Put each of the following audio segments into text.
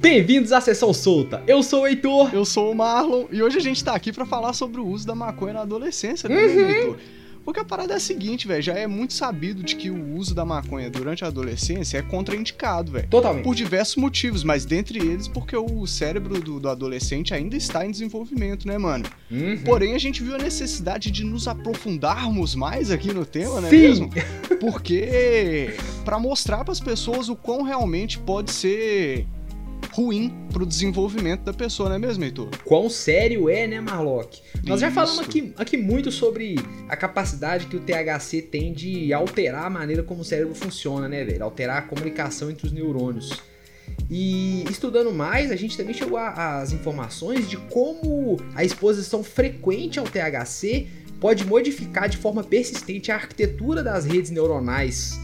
Bem-vindos à Sessão Solta. Eu sou o Heitor. Eu sou o Marlon e hoje a gente tá aqui para falar sobre o uso da maconha na adolescência, né, Uhum. Heitor? Porque a parada é a seguinte, velho, já é muito sabido de que o uso da maconha durante a adolescência é contraindicado, velho. Totalmente. Por diversos motivos, mas dentre eles porque o cérebro do, do adolescente ainda está em desenvolvimento, né, mano? Uhum. Porém, a gente viu a necessidade de nos aprofundarmos mais aqui no tema, né Sim. mesmo? Porque para mostrar para as pessoas o quão realmente pode ser ruim pro desenvolvimento da pessoa, não é mesmo, Heitor? Quão sério é, né, Marlock? Nós já Isso. falamos aqui, aqui muito sobre a capacidade que o THC tem de alterar a maneira como o cérebro funciona, né, velho? Alterar a comunicação entre os neurônios. E estudando mais, a gente também chegou às informações de como a exposição frequente ao THC pode modificar de forma persistente a arquitetura das redes neuronais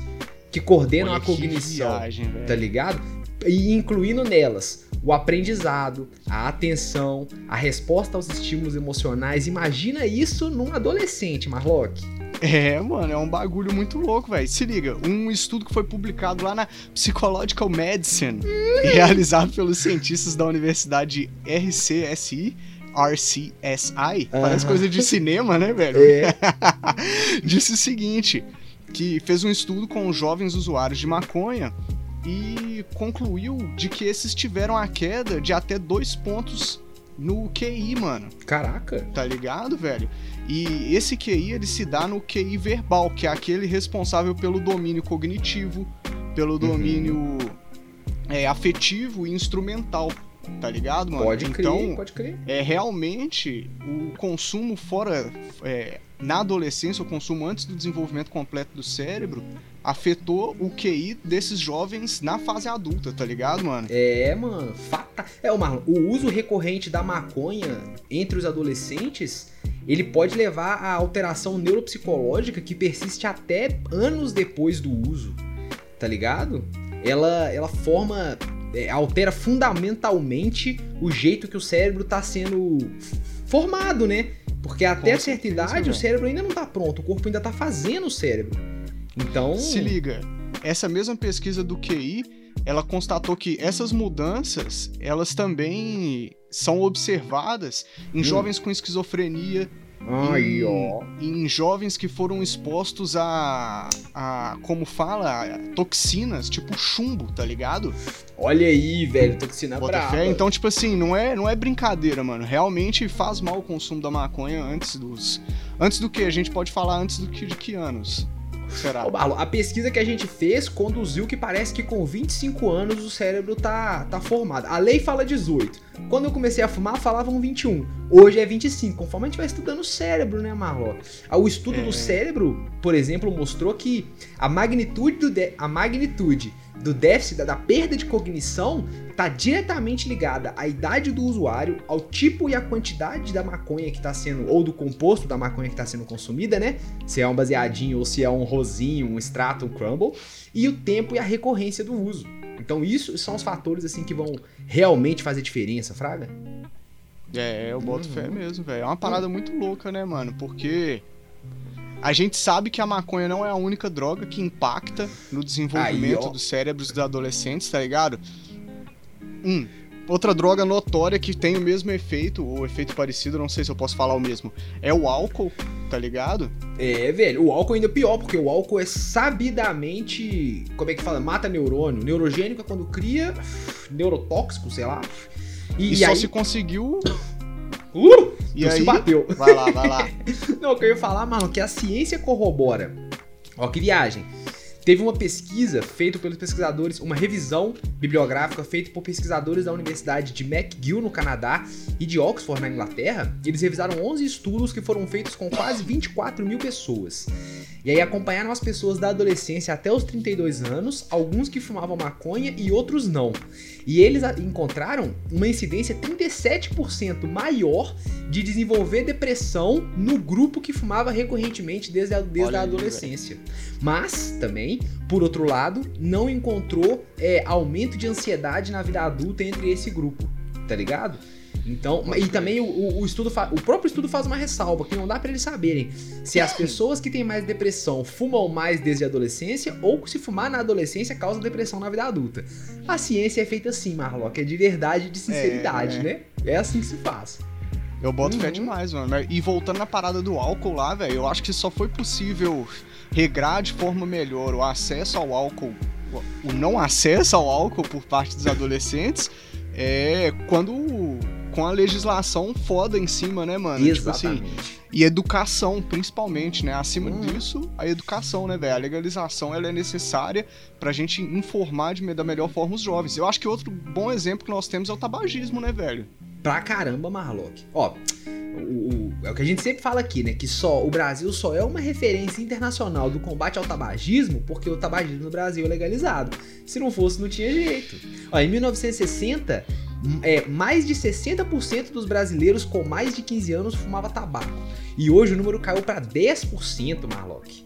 que coordenam Olha a cognição. viagem, tá ligado? E incluindo nelas o aprendizado, a atenção, a resposta aos estímulos emocionais. Imagina isso num adolescente, Marlock. É, mano, é um bagulho muito louco, velho. Se liga, um estudo que foi publicado lá na Psychological Medicine, realizado pelos cientistas da Universidade RCSI, RCSI, parece Aham. coisa de cinema, né, velho? É. Disse o seguinte, que fez um estudo com jovens usuários de maconha e concluiu de que esses tiveram a queda de até dois pontos no QI, mano Caraca. tá ligado, velho? E esse QI ele se dá no QI verbal, que é aquele responsável pelo domínio cognitivo, pelo domínio é, afetivo e instrumental, tá ligado, mano? Pode crer, então, pode crer. é realmente o consumo fora é, na adolescência, o consumo antes do desenvolvimento completo do cérebro, afetou o QI desses jovens na fase adulta, tá ligado, mano? É, mano, fata. É, o Marlon, o uso recorrente da maconha entre os adolescentes, ele pode levar a alteração neuropsicológica que persiste até anos depois do uso, tá ligado? Ela, ela forma, é, altera fundamentalmente o jeito que o cérebro tá sendo formado, né? Porque até Com a certa certeza, idade o velho. cérebro ainda não tá pronto, o corpo ainda tá fazendo o cérebro. Então, Se liga, essa mesma pesquisa do QI, ela constatou que essas mudanças, elas também são observadas em Hum. jovens com esquizofrenia, em, ó. em jovens que foram expostos a, a como fala, a toxinas, tipo chumbo, tá ligado? Olha aí, velho, toxina Bota brava. fé? Então, tipo assim, não é, não é brincadeira, mano. Realmente faz mal o consumo da maconha antes dos. Antes do que? A gente pode falar antes do que de que anos? Será? Ô, a pesquisa que a gente fez conduziu que parece que com 25 anos o cérebro tá, tá formado. A lei fala 18. Quando eu comecei a fumar, falavam 21. Hoje é 25, conforme a gente vai estudando o cérebro, né, Marlon? Ah, O estudo É. do cérebro, por exemplo, mostrou que a magnitude do, de- a magnitude do déficit, da, da perda de cognição, está diretamente ligada à idade do usuário, ao tipo e à quantidade da maconha que está sendo, ou do composto da maconha que está sendo consumida, né? Se é um baseadinho ou se é um rosinho, um extrato, um crumble, e o tempo e a recorrência do uso. Então isso são os fatores assim que vão realmente fazer diferença, Fraga? É, eu boto Uhum. fé mesmo, velho. É uma parada muito louca, né, mano? Porque a gente sabe que a maconha não é a única droga que impacta no desenvolvimento Aí, dos cérebros dos adolescentes, tá ligado? Hum. Outra droga notória que tem o mesmo efeito, ou efeito parecido, não sei se eu posso falar o mesmo, é o álcool, tá ligado? É, velho, o álcool ainda é pior, porque o álcool é sabidamente, como é que fala, mata neurônio. Neurogênico é quando cria neurotóxico, sei lá. E, E, só aí, se conseguiu. Uh, E tu se aí. bateu. Vai lá, vai lá. Não, o que eu ia falar, mano, que a ciência corrobora. Ó, que viagem. Teve uma pesquisa feita pelos pesquisadores, uma revisão bibliográfica feita por pesquisadores da Universidade de McGill, no Canadá, e de Oxford, na Inglaterra. Eles revisaram 11 estudos que foram feitos com quase 24 mil pessoas. E aí acompanharam as pessoas da adolescência até os 32 anos, alguns que fumavam maconha e outros não. E eles encontraram uma incidência 37% maior de desenvolver depressão no grupo que fumava recorrentemente desde a, desde a aí, adolescência. Mas também, por outro lado, não encontrou é, aumento de ansiedade na vida adulta entre esse grupo, tá ligado? Então, e também o, o, estudo o próprio estudo faz uma ressalva que não dá pra eles saberem se as pessoas que têm mais depressão fumam mais desde a adolescência ou se fumar na adolescência causa depressão na vida adulta. A ciência é feita assim, Marlock, é de verdade e de sinceridade, É, né? É assim que se faz. Eu boto fé Uhum. demais, mano. E voltando na parada do álcool lá, velho, eu acho que só foi possível regrar de forma melhor o acesso ao álcool, o não acesso ao álcool por parte dos adolescentes, é quando com a legislação foda em cima, né, mano? Tipo assim, Exatamente. e educação, principalmente, né? Acima Hum. disso, a educação, né, velho? A legalização ela é necessária pra gente informar de, da melhor forma os jovens. Eu acho que outro bom exemplo que nós temos é o tabagismo, né, velho? Pra caramba, Marlock. Ó, o- o- é o que a gente sempre fala aqui, né? Que só o Brasil só é uma referência internacional do combate ao tabagismo porque o tabagismo no Brasil é legalizado. Se não fosse, não tinha jeito. Ó, em 1960, m- é, mais de 60% dos brasileiros com mais de 15 anos fumava tabaco. E hoje o número caiu pra 10%, Marlock.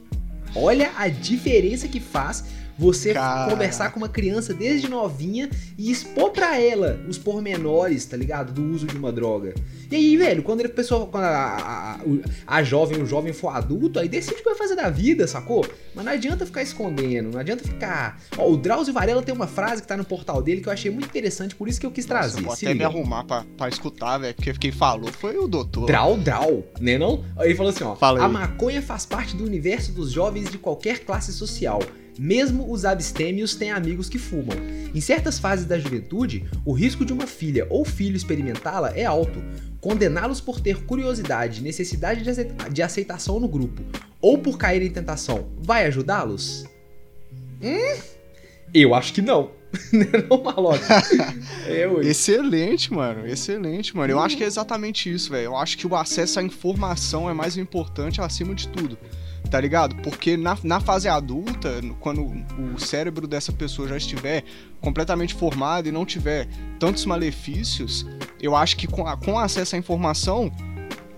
Olha a diferença que faz você Caraca. conversar com uma criança desde novinha e expor pra ela os pormenores, tá ligado? Do uso de uma droga. E aí, velho, quando ele, a pessoa, quando a, a, a- jovem, o jovem for adulto, aí decide o que vai fazer da vida, sacou? Mas não adianta ficar escondendo, não adianta ficar. Ó, o Drauzio Varela tem uma frase que tá no portal dele que eu achei muito interessante, por isso que eu quis Nossa, trazer. eu vou até me liga. arrumar pra, pra escutar, velho, porque quem falou foi o doutor. Drau, drau, né não? Aí ele falou assim, ó. Fala. A maconha faz parte do universo dos jovens de qualquer classe social. Mesmo os abstêmios têm amigos que fumam. Em certas fases da juventude, o risco de uma filha ou filho experimentá-la é alto. Condená-los por ter curiosidade e necessidade de acei- de aceitação no grupo, ou por cair em tentação, vai ajudá-los? Hum? Eu acho que não. não, Maloca. É. Excelente, mano. Excelente, mano. Eu acho que é exatamente isso, velho. Eu acho que o acesso à informação é mais importante acima de tudo. Tá ligado? Porque na, na fase adulta, quando o cérebro dessa pessoa já estiver completamente formado e não tiver tantos malefícios, eu acho que com, a- com acesso à informação,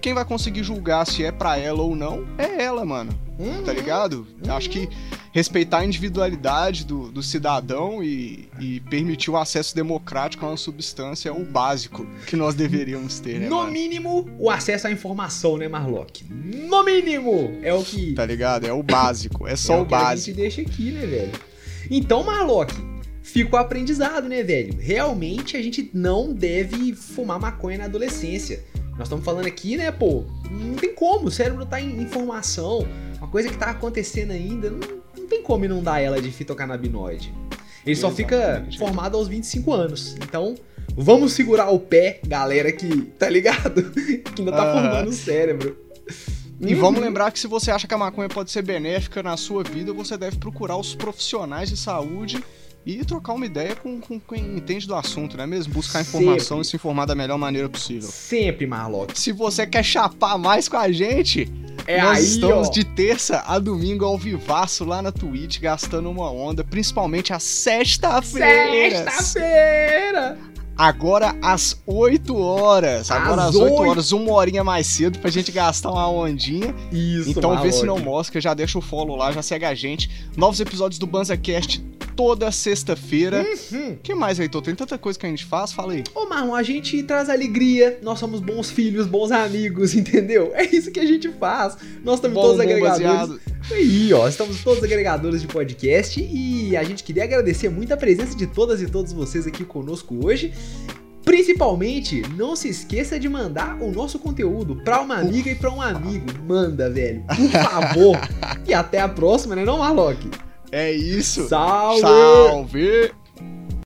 quem vai conseguir julgar se é pra ela ou não é ela, mano. Uhum. Tá ligado? Eu Acho que respeitar a individualidade do, do cidadão e, e permitir o acesso democrático a uma substância é o básico que nós deveríamos ter, né? No mano? mínimo, o acesso à informação, né, Marlock? No mínimo! É o que. Tá ligado? É o básico. É é só o que a gente básico. deixa aqui, né, velho? Então, Marlock, fica o aprendizado, né, velho? Realmente a gente não deve fumar maconha na adolescência. Nós estamos falando aqui, né, pô? Não tem como, o cérebro tá em informação, uma coisa que tá acontecendo ainda, não tem como não dar ela de fitocannabinoide. Ele só fica formado aos 25 anos. Então, vamos segurar o pé, galera que, tá ligado? que ainda tá Aham. formando o cérebro. E Uhum. vamos lembrar que se você acha que a maconha pode ser benéfica na sua vida, você deve procurar os profissionais de saúde e trocar uma ideia com, com quem entende do assunto, não é mesmo? Buscar informação Sempre. e se informar da melhor maneira possível. Sempre, Marlock. Se você quer chapar mais com a gente, É Nós aí, estamos ó. de terça a domingo ao vivaço lá na Twitch, gastando uma onda, principalmente às sexta-feiras. Sexta-feira! Agora às 8 horas. Agora Às às 8 oito. horas, uma horinha mais cedo pra gente gastar uma ondinha. Isso, então vê se não mosca, já deixa o follow lá, já segue a gente. Novos episódios do BanzaCast toda sexta-feira. Uhum. O que mais, Heitor? Tem tanta coisa que a gente faz, fala aí. Ô, Marlon, a gente traz alegria, nós somos bons filhos, bons amigos, entendeu? É isso que a gente faz. Nós estamos Bom, todos bom agregadores. baseado. Aí, ó, estamos todos agregadores de podcast e a gente queria agradecer muito a presença de todas e todos vocês aqui conosco hoje. Principalmente, não se esqueça de mandar o nosso conteúdo pra uma amiga e pra um amigo. Manda, velho, por favor. e até a próxima, né, não, Marlock? É isso. Salve! Salve!